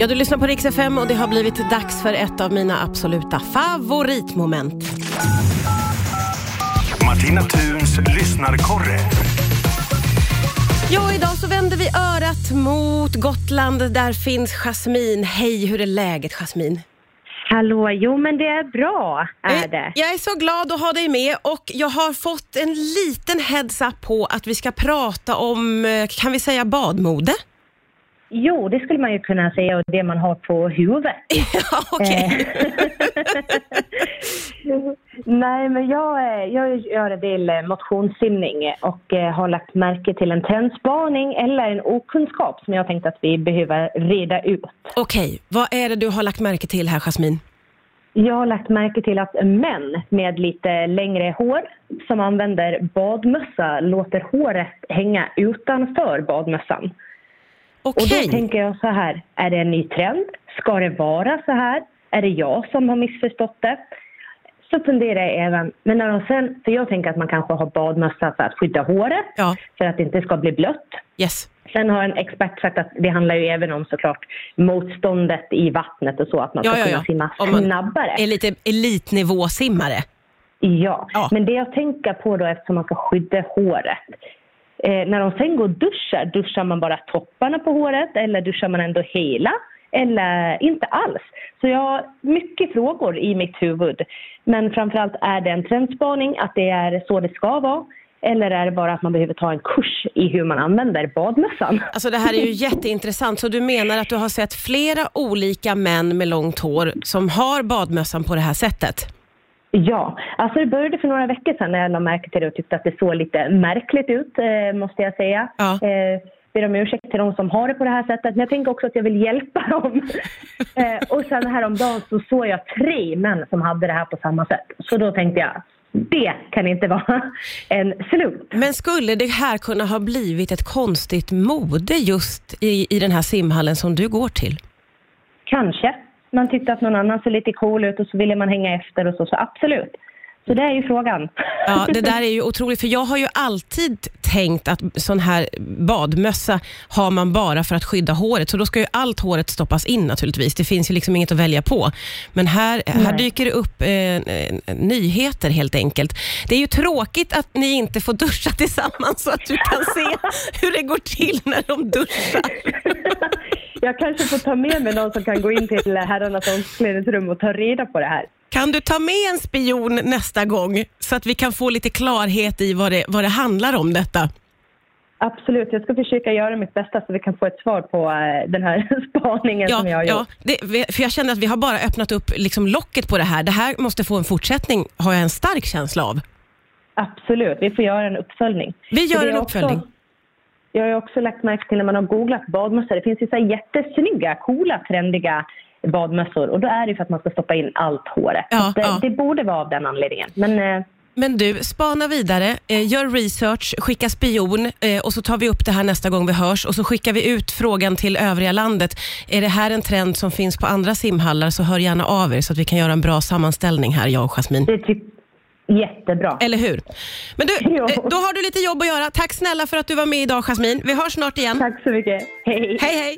Ja, du lyssnar på Rix FM och det har blivit dags för ett av mina absoluta favoritmoment. Martina Thuns lyssnarkorre. Ja, idag så vänder vi örat mot Gotland. Där finns Jasmin. Hej, hur är läget Jasmin? Hallå, jo men det är bra, är Jag- det. Jag är så glad att ha dig med och jag har fått en liten heads-up på att vi ska prata om, eh, kan vi säga badmode? Jo, det skulle man ju kunna säga och det man har på huvudet. Ja, okej. Nej, men jag, eh, jag gör en del eh, motionssimning och eh, har lagt märke till en trendspaning eller en okunskap som jag tänkte att vi behöver reda ut. Okej, vad är det du har lagt märke till här Jasmin? Jag har lagt märke till att män med lite längre hår som använder badmössa låter håret hänga utanför badmössan. Och Okej. då tänker jag så här, är det en ny trend? Ska det vara så här? Är det jag som har missförstått det? Så funderar jag även, men när de sen, för jag tänker att man kanske har badmössa för att skydda håret, Ja, för att det inte ska bli blött. yes. Sen har en expert sagt att det handlar ju även om såklart motståndet i vattnet och så, att man ska Ja, ja, kunna ja. simma snabbare. är lite elitnivåsimmare. Ja. Ja. men det jag tänker på då eftersom man ska skydda håret. Eh, när de sen går och duschar, duschar man bara topparna på håret eller duschar man ändå hela? Eller inte alls. Så jag har mycket frågor i mitt huvud. Men framförallt är det en trendspaning att det är så det ska vara? Eller är det bara att man behöver ta en kurs i hur man använder badmössan? Alltså det här är ju jätteintressant. Så du menar att du har sett flera olika män med långt hår som har badmössan på det här sättet? Ja, alltså det började för några veckor sedan när jag lade märke till det och tyckte att det såg lite märkligt ut, eh, måste jag säga. Ja. Eh, ber om ursäkt till de som har det på det här sättet, men jag tänker också att jag vill hjälpa dem. eh, och sen häromdagen så såg jag tre män som hade det här på samma sätt. Så då tänkte jag, det kan inte vara en slump. Men skulle det här kunna ha blivit ett konstigt mode just i, i den här simhallen som du går till? Kanske. Man tyckte att någon annan såg lite cool ut och så ville man hänga efter och så, så absolut. Så det är ju frågan. Ja, det där är ju otroligt, för jag har ju alltid tänkt att sån här badmössa har man bara för att skydda håret, så då ska ju allt håret stoppas in naturligtvis. Det finns ju liksom inget att välja på. Men här, här dyker det upp eh, nyheter helt enkelt. Det är ju tråkigt att ni inte får duscha tillsammans så att du kan se hur det går till när de duschar. Jag kanske får ta med mig någon som kan gå in till herrarnas omklädningsrum och ta reda på det här. Kan du ta med en spion nästa gång så att vi kan få lite klarhet i vad det, vad det handlar om detta? Absolut, jag ska försöka göra mitt bästa så vi kan få ett svar på eh, den här spaningen som jag har ja gjort. det, för jag känner att vi har bara öppnat upp liksom locket på det här. Det här måste få en fortsättning, har jag en stark känsla av. Absolut, vi får göra en uppföljning. Vi gör en är också- uppföljning. Jag har också lagt märke till när man har googlat badmössor, det finns ju så jättesnygga, coola, trendiga badmössor och då är det för att man ska stoppa in allt håret. Ja, det, ja. det borde vara av den anledningen. Men eh, Men du, spana vidare, eh, gör research, skicka spion eh, och så tar vi upp det här nästa gång vi hörs och så skickar vi ut frågan till övriga landet. Är det här en trend som finns på andra simhallar så hör gärna av er så att vi kan göra en bra sammanställning här, jag och Jasmin. det jättebra. Eller hur? Men du, Jo. eh, då har du lite jobb att göra. Tack snälla för att du var med idag Jasmin. Vi hörs snart igen. Tack så mycket. Hej! Hej hej!